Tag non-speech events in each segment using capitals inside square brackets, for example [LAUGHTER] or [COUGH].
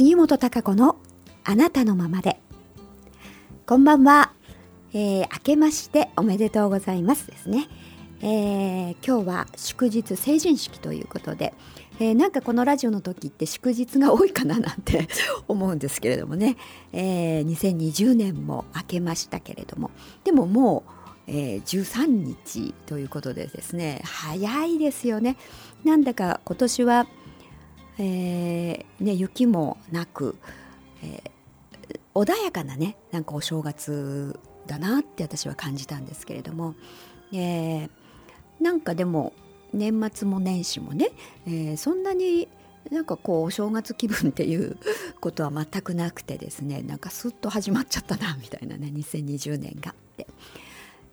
杉本孝子のあなたのままで。こんばんは、えー、明けましておめでとうございますですね、えー、今日は祝日成人式ということで、えー、なんかこのラジオの時って祝日が多いかななんて [LAUGHS] 思うんですけれどもね、えー、2020年も明けましたけれども。でももうえー、13日ということでですね。早いですよね。なんだか今年はえー、ね、雪もなく、えー、穏やかなねなんかお正月だなって私は感じたんですけれども、えー、なんかでも年末も年始もね、えー、そんなになんかこうお正月気分っていう [LAUGHS] ことは全くなくてですねなんかスッと始まっちゃったなみたいなね2020年がって、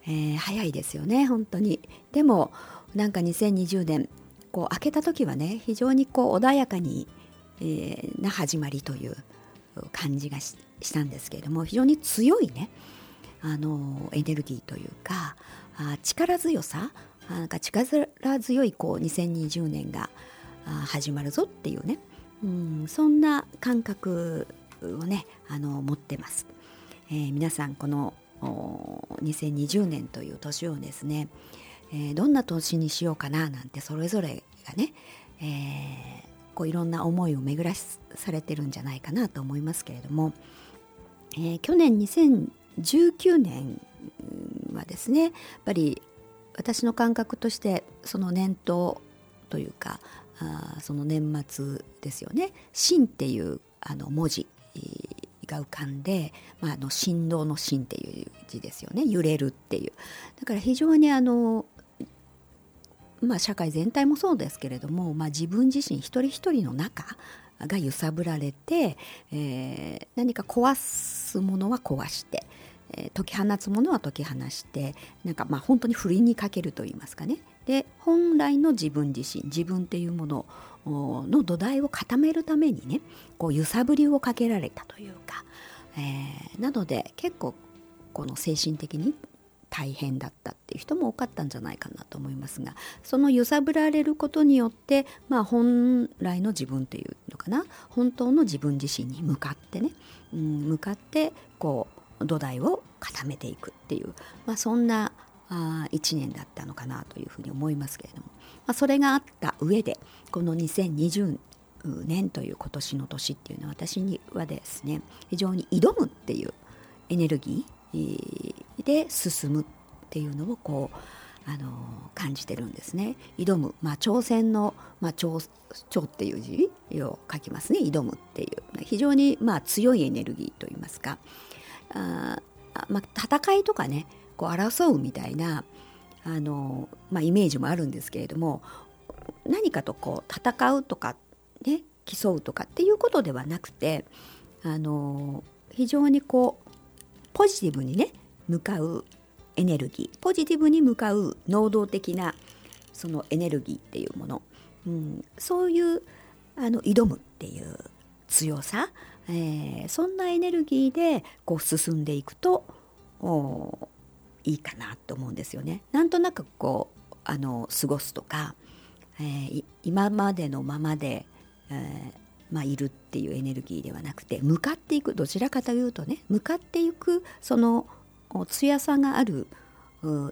えー、早いですよね本当に。でもなんか2020年こう開けた時はね非常にこう穏やかに、えー、な始まりという感じがしたんですけれども非常に強いねあのエネルギーというかあ力強さなんか力強いこう2020年が始まるぞっていうね、うん、そんな感覚をねあの持ってます、えー、皆さんこの2020年という年をですね、えー、どんな年にしようかななんてそれぞれがね、えー、こういろんな思いを巡らされてるんじゃないかなと思いますけれども、えー、去年2019年はですねやっぱり私の感覚としてその年頭というかあその年末ですよね「心」っていうあの文字が浮かんで、まあ、あの振動の「心」っていう字ですよね揺れるっていう。だから非常にあのまあ、社会全体もそうですけれども、まあ、自分自身一人一人の中が揺さぶられて、えー、何か壊すものは壊して、えー、解き放つものは解き放してなんかまあ本当にふりにかけるといいますかね。で本来の自分自身自分っていうものの土台を固めるためにねこう揺さぶりをかけられたというか、えー、なので結構この精神的に大変だったっていう人も多かったんじゃないかなと思いますがその揺さぶられることによって、まあ、本来の自分というのかな？本当の自分自身に向かってね、うん、向かってこう土台を固めていくっていう、まあ、そんなあ1年だったのかなというふうに思いますけれども、まあ、それがあった上でこの2020年という今年の年っていうのは私にはですね非常に挑むっていうエネルギーで進むっていうのをこうあの感じてるんですね。挑む、まあ、挑戦の、まあ、挑挑っていう字を書きますね。挑むっていう。非常にまあ強いエネルギーといいますか。あ、まあ、戦いとかねこう争うみたいなあの、まあ、イメージもあるんですけれども何かとこう戦うとかね競うとかっていうことではなくてあの非常にこうポジティブにね向かうエネルギーポジティブに向かう能動的なそのエネルギーっていうもの、うん、そういうあの挑むっていう強さ、えー、そんなエネルギーでこう進んでいくといいかなと思うんですよね。なんとなくこうあの過ごすとか、えー、今までのままで、えーまあ、いるっていうエネルギーではなくて向かっていくどちらかというとね向かっていくその強さがある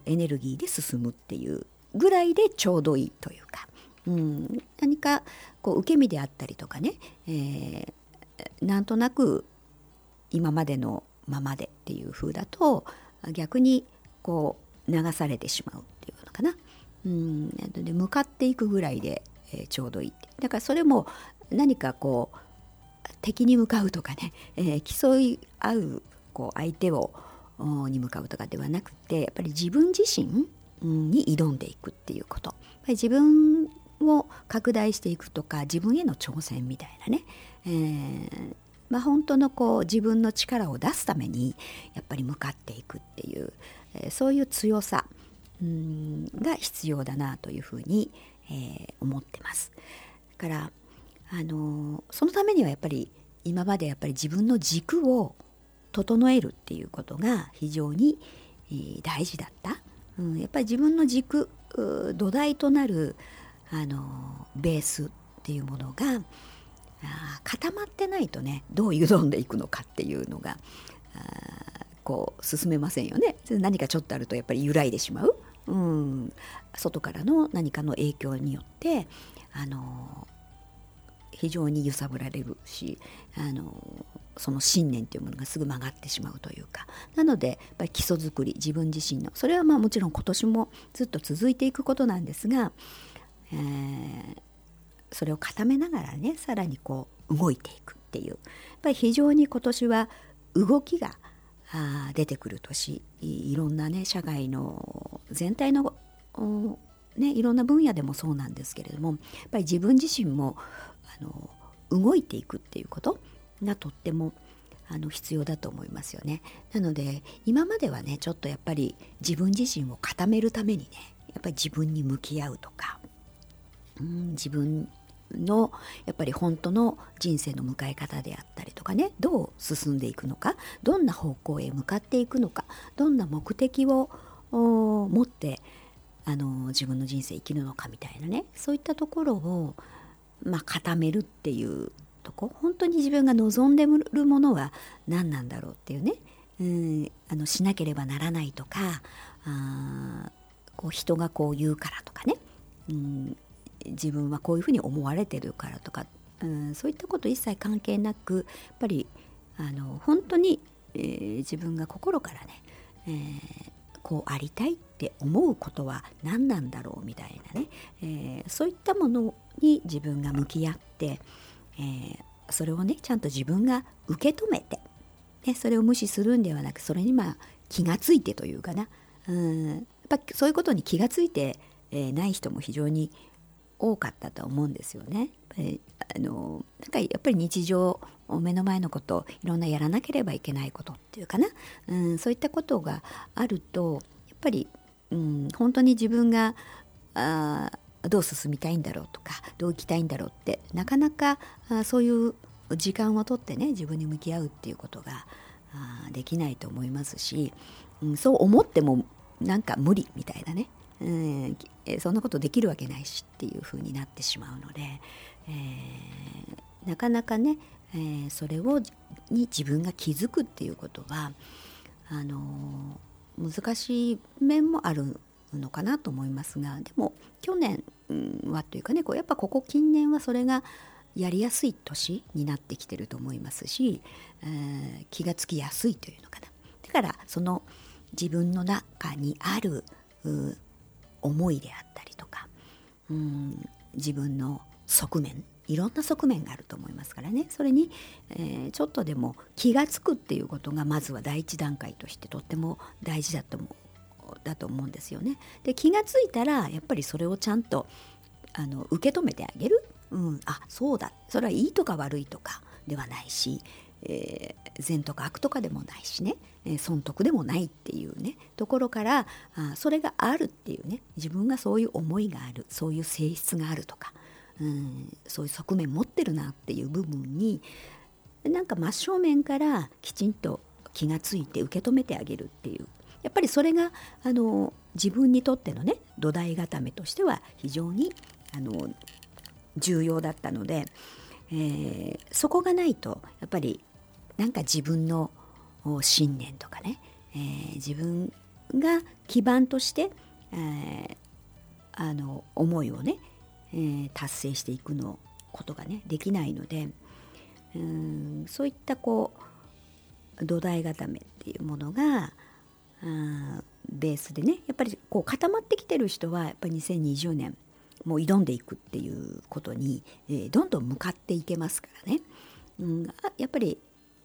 エネルギーで進むっていうぐらいでちょうどいいというか、うん、何かこう受け身であったりとかね、えー、なんとなく今までのままでっていう風だと逆にこう流されてしまうっていうのかな。うん、で向かっていくぐらいで、えー、ちょうどいいだからそれも何かこう敵に向かうとかね、えー、競い合うこう相手をに向かうとかではなくてやっぱり自分自身に挑んでいくっていうことやっぱり自分を拡大していくとか自分への挑戦みたいなね、えー、まあ、本当のこう自分の力を出すためにやっぱり向かっていくっていう、えー、そういう強さうんが必要だなというふうに、えー、思ってます。だからあのそのためにはやっぱり今までやっぱり自分の軸を整えるっていうことが非常に大事だった、うん、やっぱり自分の軸土台となるあのベースっていうものがあ固まってないとねどう挑んでいくのかっていうのがこう進めませんよね。何かちょっとあるとやっぱり揺らいでしまう、うん、外からの何かの影響によってあの非常に揺さぶられるしあのその信念というものがすぐ曲がってしまうというか。なのでやっぱり基礎づくり自分自身のそれはまあもちろん今年もずっと続いていくことなんですが、えー、それを固めながらねさらにこう動いていくっていう。やっぱり非常に今年は動きがあ出てくる年いろんなね社会の全体のね、いろんな分野でもそうなんですけれどもやっぱり自分自身もあの動いていくっていうことがとってもあの必要だと思いますよね。なので今まではねちょっとやっぱり自分自身を固めるためにねやっぱり自分に向き合うとか、うん、自分のやっぱり本当の人生の迎え方であったりとかねどう進んでいくのかどんな方向へ向かっていくのかどんな目的を持ってあの自分の人生生きるのかみたいなねそういったところを、まあ、固めるっていうとこ？本当に自分が望んでるものは何なんだろうっていうね。うんあのしなければならないとかあこう人がこう言うからとかね、うん、自分はこういうふうに思われてるからとか、うん、そういったこと一切関係なくやっぱりあの本当に、えー、自分が心からね、えー、こうありたいって思うことは何なんだろうみたいなね、えー、そういったものに自分が向き合って、えー、それをねちゃんと自分が受け止めて、ね、それを無視するんではなくそれにまあ気がついてというかな。うん。やっぱそういうことに気がついて、えー、ない人も非常に多かったと思うんですよね。やっぱりあのなんかやっぱり日常目の前のこといろんなやらなければいけないことっていうかな、うん、そういったことがあるとやっぱり、うん、本当に自分があどう進みたいんだろうとかどう生きたいんだろうってなかなかあそういう時間をとってね自分に向き合うっていうことがあできないと思いますし、うん、そう思ってもなんか無理みたいなね、うん、そんなことできるわけないしっていうふうになってしまうので、えー、なかなかね、えー、それをに自分が気づくっていうことはあの難しい面もあるのかなと思いますがでも去年はというかねこうやっぱここ近年はそれがやりやすい年になってきてると思いますし、えー、気がつきやすいというのかな。だからその自分の中にある思いであったりとかうん自分の側面いろんな側面があると思いますからね。それに、えー、ちょっとでも気が付くっていうことがまずは第一段階としてとっても大事だと思うだと思うんですよね。で気が付いたらやっぱりそれをちゃんとあの受け止めてあげる、うん、あそうだ。それはいいとか悪いとかではないし、えー、善とか悪とかでもないしね、えー、損得でもないっていうねところからあそれがあるっていうね自分がそういう思いがあるそういう性質があるとか、うん、そういう側面持ってるなっていう部分になんか真正面からきちんと気がついて受け止めてあげるっていうやっぱりそれがあの自分にとってのね土台固めとしては非常にあの重要だったので、えー、そこがないとやっぱりなんか自分の信念とかね、えー、自分が基盤として、えー、あの思いをね、えー、達成していくのことがねできないのでうんそういったこう土台固めっていうものがあベースでねやっぱりこう固まってきてる人はやっぱり2020年もう挑んでいくっていうことに、えー、どんどん向かっていけますからね、うん、やっぱり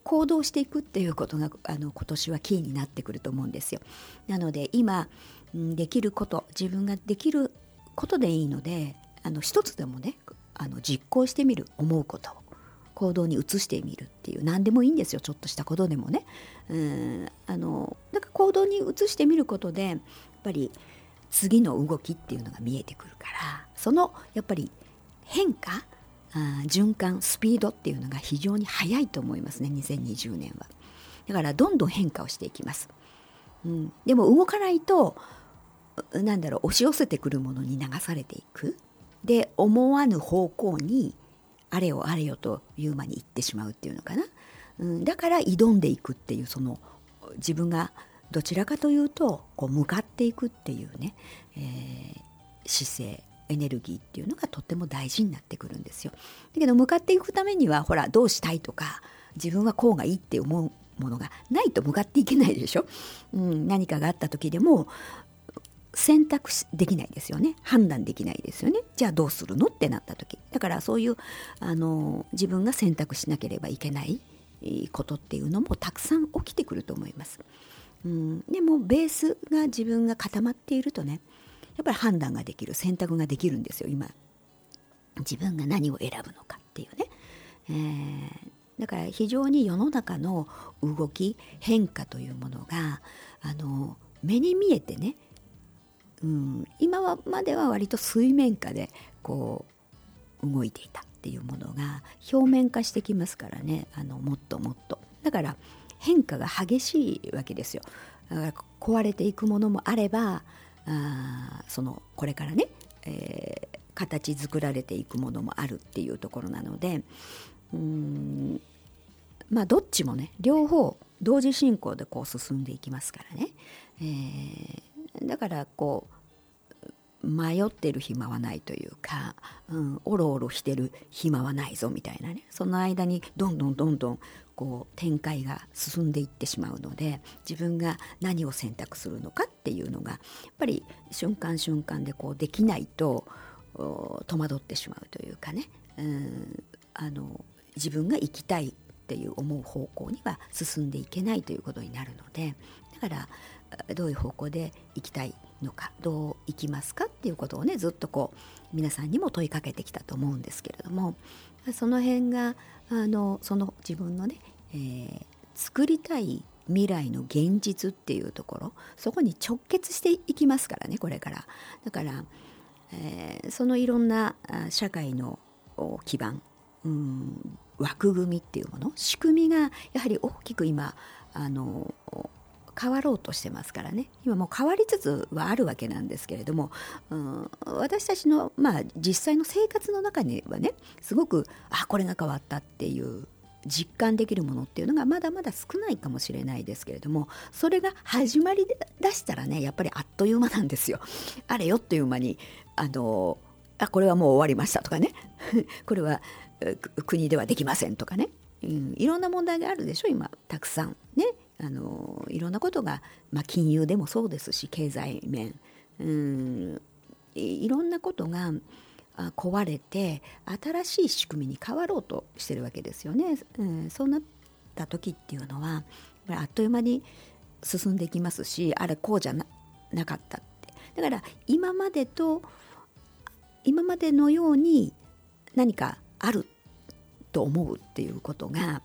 行動していくっていうことがあの今年はキーになってくると思うんですよ。なので今、うん、できること自分ができることでいいのであの一つでもねあの実行してみる思うことを行動に移してみるっていう何でもいいんですよちょっとしたことでもね。うんあのだか行動に移してみることでやっぱり次の動きっていうのが見えてくるからそのやっぱり変化あ循環スピードっていうのが非常に速いと思いますね2020年は。だからどんどん変化をしていきます。うん、でも動かないとなんだろう押し寄せてくるものに流されていく。で思わぬ方向にあれよあれよという間に行ってしまうっていうのかな、うん、だから挑んでいくっていうその自分がどちらかというとこう向かっていくっていうね、えー、姿勢エネルギーっていうのがとっても大事になってくるんですよ。だけど向かっていくためにはほらどうしたいとか自分はこうがいいって思うものがないと向かっていけないでしょ。うん、何かがあった時でも選択できないですよね判断できないですよねじゃあどうするのってなった時だからそういうあの自分が選択しなければいけないことっていうのもたくさん起きてくると思います。うん、でもベースが自分が固まっているとねやっぱり判断ができる選択ができるんですよ今。自分が何を選ぶのかっていうね、えー、だから非常に世の中の動き変化というものがあの目に見えてねうん、今はまでは割と水面下でこう動いていたっていうものが表面化してきますからねあのもっともっと。だから変化が激しいわけですよ。壊れていくものもあればあそのこれからね、えー、形作られていくものもあるっていうところなのでうんまあどっちもね両方同時進行でこう進んでいきますからね、えーだからこう迷ってる暇はないというか、うん、おろおろしてる暇はないぞみたいなね。その間にどんどんどんどんこう展開が進んでいってしまうので自分が何を選択するのかっていうのがやっぱり瞬間瞬間でこうできないと戸惑ってしまうというかね、うん、あの自分が生きたいっていう思う方向には進んでいけないということになるのでだからどういう方向で行きたいのかどう行きますかっていうことをねずっとこう皆さんにも問いかけてきたと思うんですけれどもその辺があのその自分のね、えー、作りたい未来の現実っていうところそこに直結していきますからねこれから。だから、えー、そのいろんな社会の基盤うん枠組みっていうもの仕組みがやはり大きく今あの変わろうとしてますからね。今もう変わりつつはあるわけなんですけれども、うん、私たちの、まあ、実際の生活の中にはねすごくあこれが変わったっていう実感できるものっていうのがまだまだ少ないかもしれないですけれどもそれが始まりだしたらねやっぱりあっという間なんですよ。あれよっという間にあのあこれはもう終わりましたとかね。[LAUGHS] これは国ではできませんとかね、うん、いろんな問題があるでしょ今たくさんね。あのいろんなことが、まあ、金融でもそうですし経済面。うん。いろんなことが壊れて新しい仕組みに変わろうとしてるわけですよね。うん、そうなった時っていうのはあっという間に進んでいきますしあれこうじゃななかったって。だから今までと今までのように何かあると思うっていうことが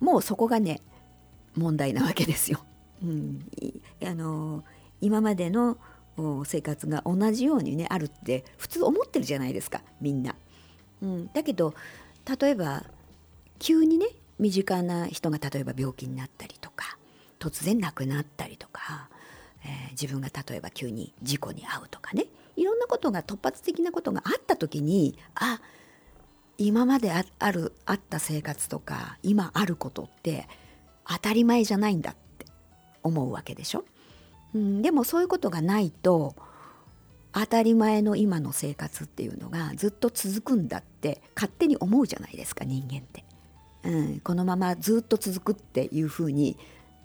もうそこがね問題なわけですよ。うん、あの今までの生活が同じようにねあるって普通思ってるじゃないですかみんな。うん、だけど例えば急にね身近な人が例えば病気になったりとか突然亡くなったりとか、えー、自分が例えば急に事故に遭うとかねいろんなことが突発的なことがあった時にあ今まであるあった生活とか今あることって当たり前じゃないんだって思うわけでしょ、うん、でもそういうことがないと当たり前の今の生活っていうのがずっと続くんだって勝手に思うじゃないですか人間って、うん、このままずっと続くっていうふうに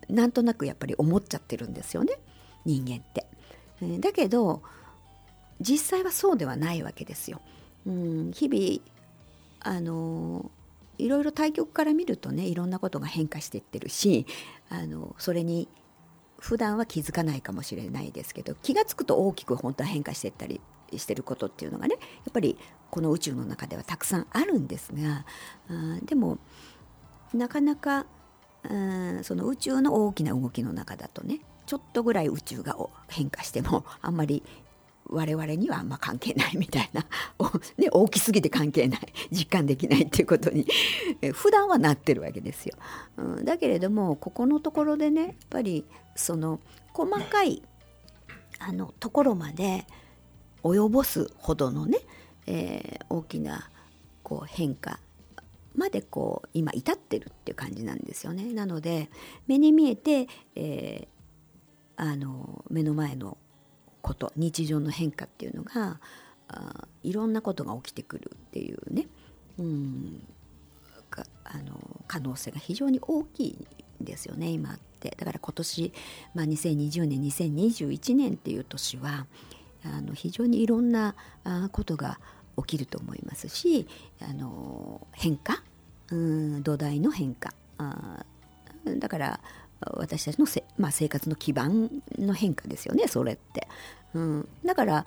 なんとなくやっぱり思っちゃってるんですよね人間って、うん、だけど実際はそうではないわけですよ、うん、日々あのいろいろ対局から見るとねいろんなことが変化していってるしあのそれに普段は気づかないかもしれないですけど気が付くと大きく本当は変化していったりしてることっていうのがねやっぱりこの宇宙の中ではたくさんあるんですがあでもなかなかうんその宇宙の大きな動きの中だとねちょっとぐらい宇宙が変化してもあんまり我々にはあんま関係ないみたいな [LAUGHS] ね、大きすぎて関係ない [LAUGHS] 実感できないっていうことに [LAUGHS] 普段はなってるわけですよ。うん、だけれどもここのところでねやっぱりその細かいあのところまで及ぼすほどのね、えー、大きなこう変化までこう今至ってるっていう感じなんですよね。なので目に見えて、えー、あの目の前のこと日常の変化っていうのがあいろんなことが起きてくるっていうね、うん、あの可能性が非常に大きいんですよね今って。だから今年、まあ、2020年2021年っていう年はあの非常にいろんなことが起きると思いますしあの変化？うん土台の変化。あだから私たちのせ、まあ、生活の基盤の変化ですよねそれって、うん、だから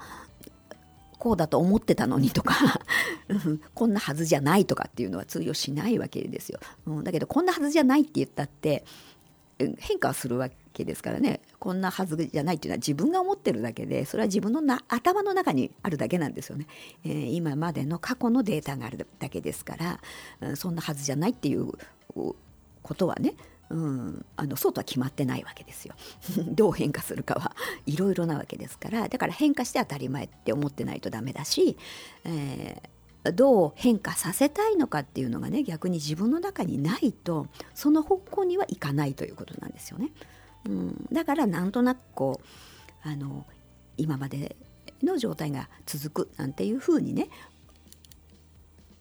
こうだと思ってたのにとか [LAUGHS] こんなはずじゃないとかっていうのは通用しないわけですよ、うん、だけどこんなはずじゃないって言ったって変化するわけですからね。こんなはずじゃないっていうのは自分が思ってるだけでそれは自分のな頭の中にあるだけなんですよね、えー、今までの過去のデータがあるだけですから、うん、そんなはずじゃないっていうことはねうん、あのそうとは決まってないわけですよ。[LAUGHS] どう変化するかはいろいろなわけですからだから変化して当たり前って思ってないとダメだし、えー、どう変化させたいのかっていうのがね逆に自分の中にないとその方向にはいかないということなんですよね。うん、だからなんとなくこうあの今までの状態が続くなんていうふうにね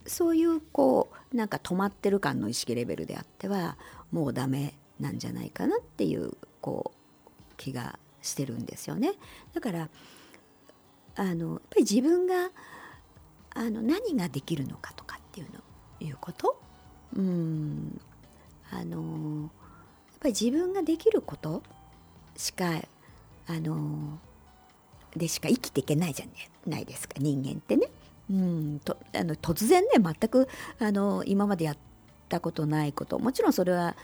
そういうこうなんか止まってる感の意識レベルであってはもうダメなんじゃないかなっていうこう気がしてるんですよね。だからあのやっぱり自分があの何ができるのかとかっていうのいうことうんあのやっぱり自分ができることしかあのでしか生きていけないじゃないですか人間ってね。うんとあの突然ね全くあの今までやったことないこともちろんそれは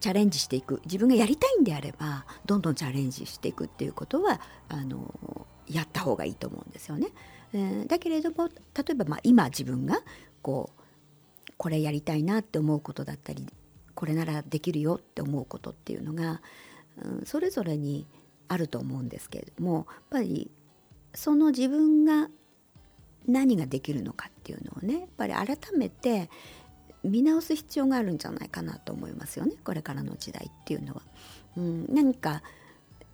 チャレンジしていく自分がやりたいんであればどんどんチャレンジしていくっていうことはあのやった方がいいと思うんですよね。えー、だけれども例えばまあ今自分がこうこれやりたいなって思うことだったりこれならできるよって思うことっていうのが、うん、それぞれにあると思うんですけれどもやっぱりその自分が何ができるのかっていうのをねやっぱり改めて見直す必要があるんじゃないかなと思いますよねこれからの時代っていうのは。うん、何か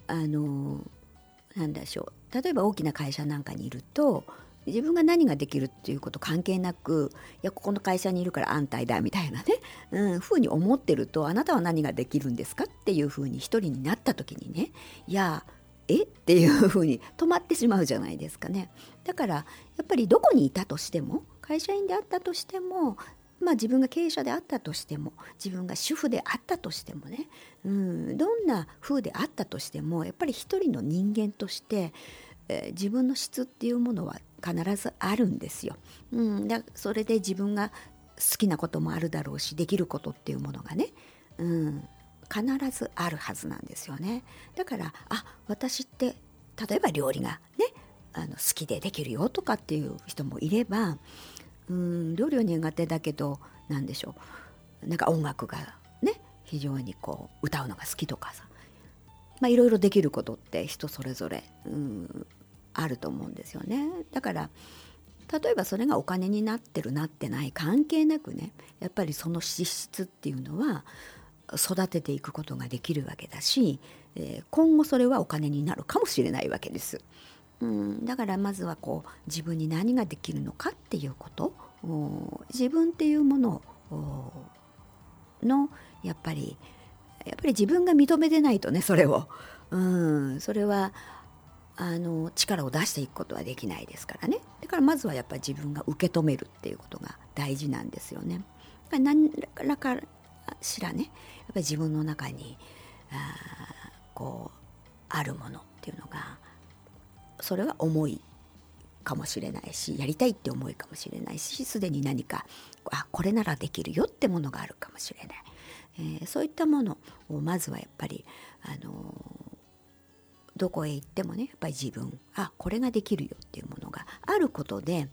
あのなんでしょう。例えば大きな会社なんかにいると自分が何ができるっていうこと関係なくいやここの会社にいるから安泰だみたいなね、うん、ふうに思ってるとあなたは何ができるんですかっていうふうに一人になった時にね。いやえ？っていうふうに止まってしまうじゃないですかね。だからやっぱりどこにいたとしても会社員であったとしてもまあ自分が経営者であったとしても自分が主婦であったとしてもね、うん、どんな風であったとしてもやっぱり一人の人間として、えー、自分の質っていうものは必ずあるんですよ。うん、だそれで自分が好きなこともあるだろうしできることっていうものがね、うん、必ずあるはずなんですよね。だからあ私って例えば料理がねあの好きでできるよとかっていう人もいればうん料理は苦手だけど何でしょうなんか音楽がね非常にこう歌うのが好きとかさまあいろいろできることって人それぞれうんあると思うんですよね。だから例えばそれがお金になってるなってない関係なくねやっぱりその資質っていうのは育てていくことができるわけだし、えー、今後それはお金になるかもしれないわけです。うん、だからまずはこう自分に何ができるのかっていうこと自分っていうもののやっぱりやっぱり自分が認めてないとねそれを、うん、それはあの力を出していくことはできないですからねだからまずはやっぱり自分が受け止めるっていうことが大事なんですよね。何らかしらねっぱり自分の中にあこうあるものっていうのがそれは思いかもしれないしやりたいって思いかもしれないしすでに何かあこれならできるよってものがあるかもしれない、えー、そういったものをまずはやっぱり、あのー、どこへ行ってもねやっぱり自分あこれができるよっていうものがあることで、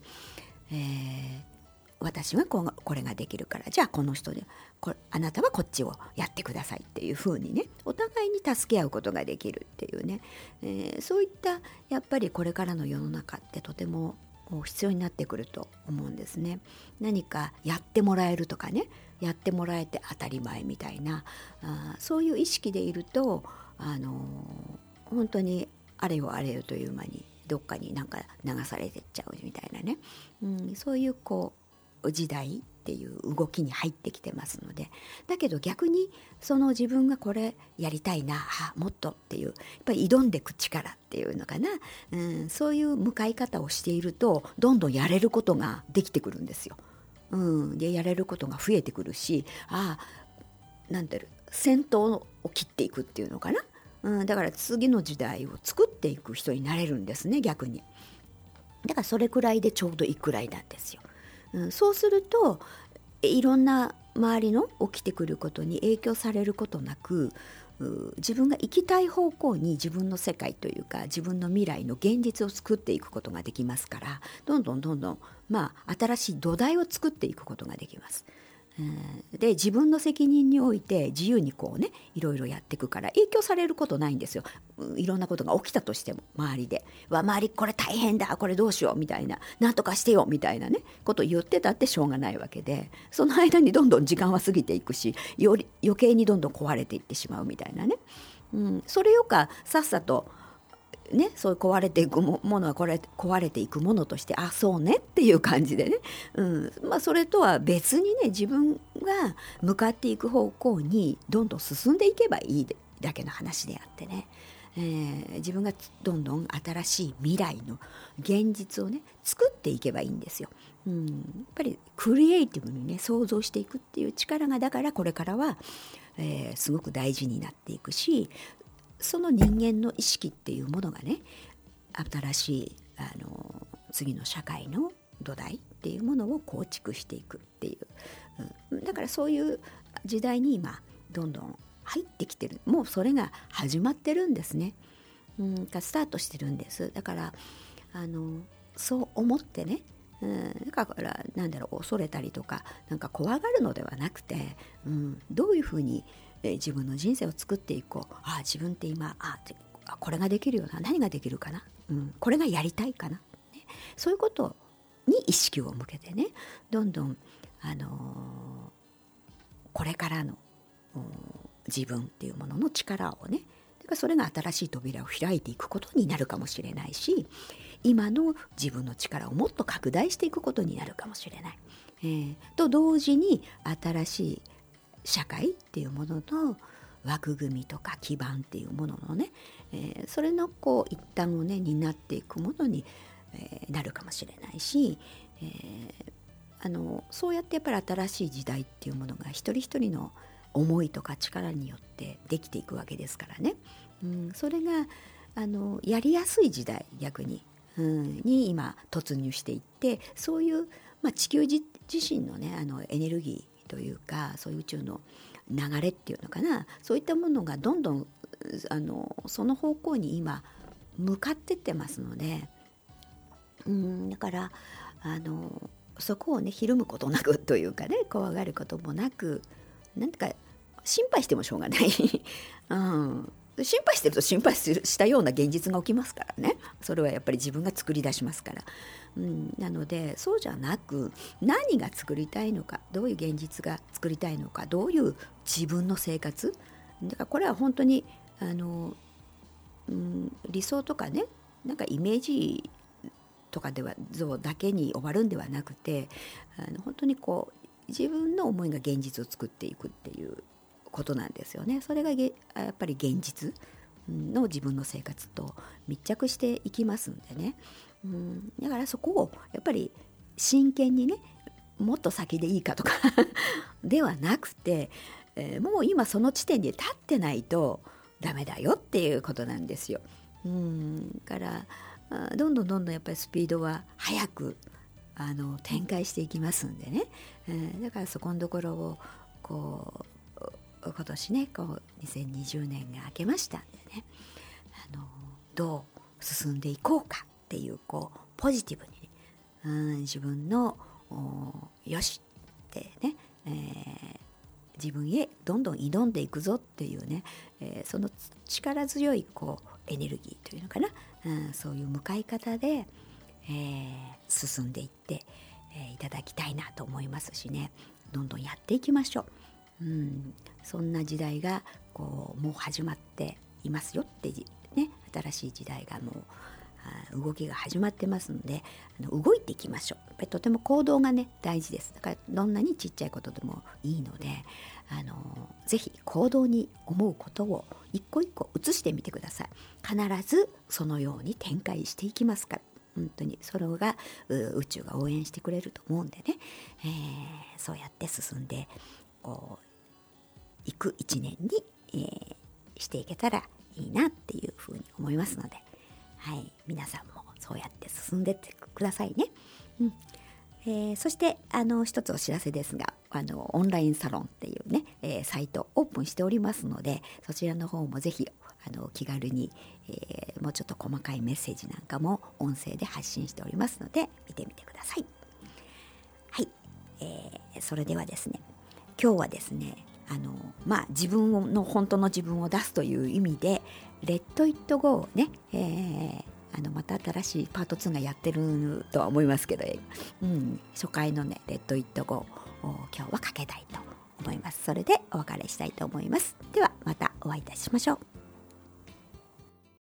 えー私はここれができるからじゃあこの人でこあなたはこっちをやってくださいっていうふうにねお互いに助け合うことができるっていうね、えー、そういったやっぱりこれからの世の中ってとても必要になってくると思うんですね。何かやってもらえるとかねやってもらえて当たり前みたいなあそういう意識でいるとあの本当にあれよあれよという間にどっかになんか流されてっちゃうみたいなね、うん、そういうこう時代っていう動きに入ってきてますのでだけど逆にその自分がこれやりたいなあもっとっていうやっぱり挑んでいく力っていうのかな、うん、そういう向かい方をしているとどんどんやれることができてくるんですよ。うん、でやれることが増えてくるしああなんていう先頭を切っていくっていうのかな、うん、だから次の時代を作っていく人になれるんですね逆に。だからそれくらいでちょうどいいくらいなんですよ。うん、そうするといろんな周りの起きてくることに影響されることなく自分が行きたい方向に自分の世界というか自分の未来の現実を作っていくことができますからどんどんどんどんまあ新しい土台を作っていくことができます。で自分の責任において自由にこうねいろいろやっていくから影響されることないんですよ。いろんなことが起きたとしても周りで「わ周りこれ大変だこれどうしよう」みたいな「なんとかしてよ」みたいなねこと言ってたってしょうがないわけで。その間にどんどん時間は過ぎていくしより余計にどんどん壊れていってしまうみたいなね、うん、それよかさっさとね、そういう壊れていくものはこれ壊れていくものとしてあそうねっていう感じでね、うん。まあ、それとは別にね自分が向かっていく方向にどんどん進んでいけばいいだけの話であってね、えー、自分がどんどん新しい未来の現実をね作っていけばいいんですよ。うん、やっぱりクリエイティブにね想像していくっていう力がだからこれからは、えー、すごく大事になっていくしその人間の意識っていうものがね新しいあの次の社会の土台っていうものを構築していくっていう、うん、だからそういう時代に今どんどん入ってきてる。もうそれが始まってるんですね、うん、スタートしてるんです。だからあのそう思ってねうん、だからなんだろう恐れたりとかなんか怖がるのではなくて、うん、どういうふうにえ自分の人生を作っていこう。あ自分って今あこれができるような。何ができるかな、うん、これがやりたいかな、ね、そういうことに意識を向けてね。どんどん、あのー、これからの自分っていうものの力をね。だかそれが新しい扉を開いていくことになるかもしれないし今の自分の力をもっと拡大していくことになるかもしれない。えー、と同時に新しい社会っていうものの枠組みとか基盤っていうもののね、えー、それのこう一端をね担っていくものに、えー、なるかもしれないし、えー、あのそうやってやっぱり新しい時代っていうものが一人一人の思いとか力によってできていくわけですからね、うん、それがあのやりやすい時代逆に、うん、に今突入していってそういう、まあ、地球自身のねあのエネルギーというかそういう宇宙の流れっていうのかな。そういったものがどんどんあのその方向に今向かってってますので。うんだからあのそこをねひるむことなくというかね怖がることもなくなんてか心配してもしょうがない、[LAUGHS] うん、心配してると心配するしたような現実が起きますからね。それはやっぱり自分が作り出しますから、うん、なのでそうじゃなく何が作りたいのかどういう現実が作りたいのかどういう自分の生活？だからこれは本当にあの、うん、理想とかねなんかイメージとかでは像だけに終わるんではなくてあの本当にこう自分の思いが現実を作っていくっていうことなんですよね。それがやっぱり現実の自分の生活と密着していきますんでね。うん、だからそこをやっぱり真剣にねもっと先でいいかとか [LAUGHS] ではなくて、えー、もう今その地点に立ってないとダメだよっていうことなんですよ。うんからどんどんどんどんやっぱりスピードは速くあの展開していきますんでね、えー、だからそこのところをこう今年ねこう2020年が明けましたんでね。あのどう進んでいこうかっていうこうポジティブに、ね、うん自分のよしってね、えー、自分へどんどん挑んでいくぞっていうね、えー、その力強いこうエネルギーというのかな、うん、そういう向かい方で、えー、進んでいって、え、いただきたいなと思いますしね。どんどんやっていきましょう、うん、そんな時代がこうもう始まっていますよってね新しい時代がもう動きが始まってますのであの動いていきましょう。やっぱりとても行動がね大事です。だからどんなにちっちゃいことでもいいのであのぜひ行動に思うことを一個一個移してみてください。必ずそのように展開していきますから。本当にそれが宇宙が応援してくれると思うんでね、えー、そうやって進んでこうく一年に、えー、していけたらいいなっていうふうに思いますのではい、皆さんもそうやって進んでってくださいね。うんえー、そしてあの一つお知らせですがあのオンラインサロンっていうね、えー、サイトオープンしておりますのでそちらの方もぜひあの気軽に、えー、もうちょっと細かいメッセージなんかも音声で発信しておりますので見てみてください。はい、えー、それではですね今日はですねあのまあ自分の本当の自分を出すという意味で「レッド・イット・ゴーね」えー、あのまた新しいパート2がやってるとは思いますけど、うん、初回のね「レッド・イット・ゴー」を今日はかけたいと思います。それでお別れしたいと思います。ではまたお会いいたしましょう。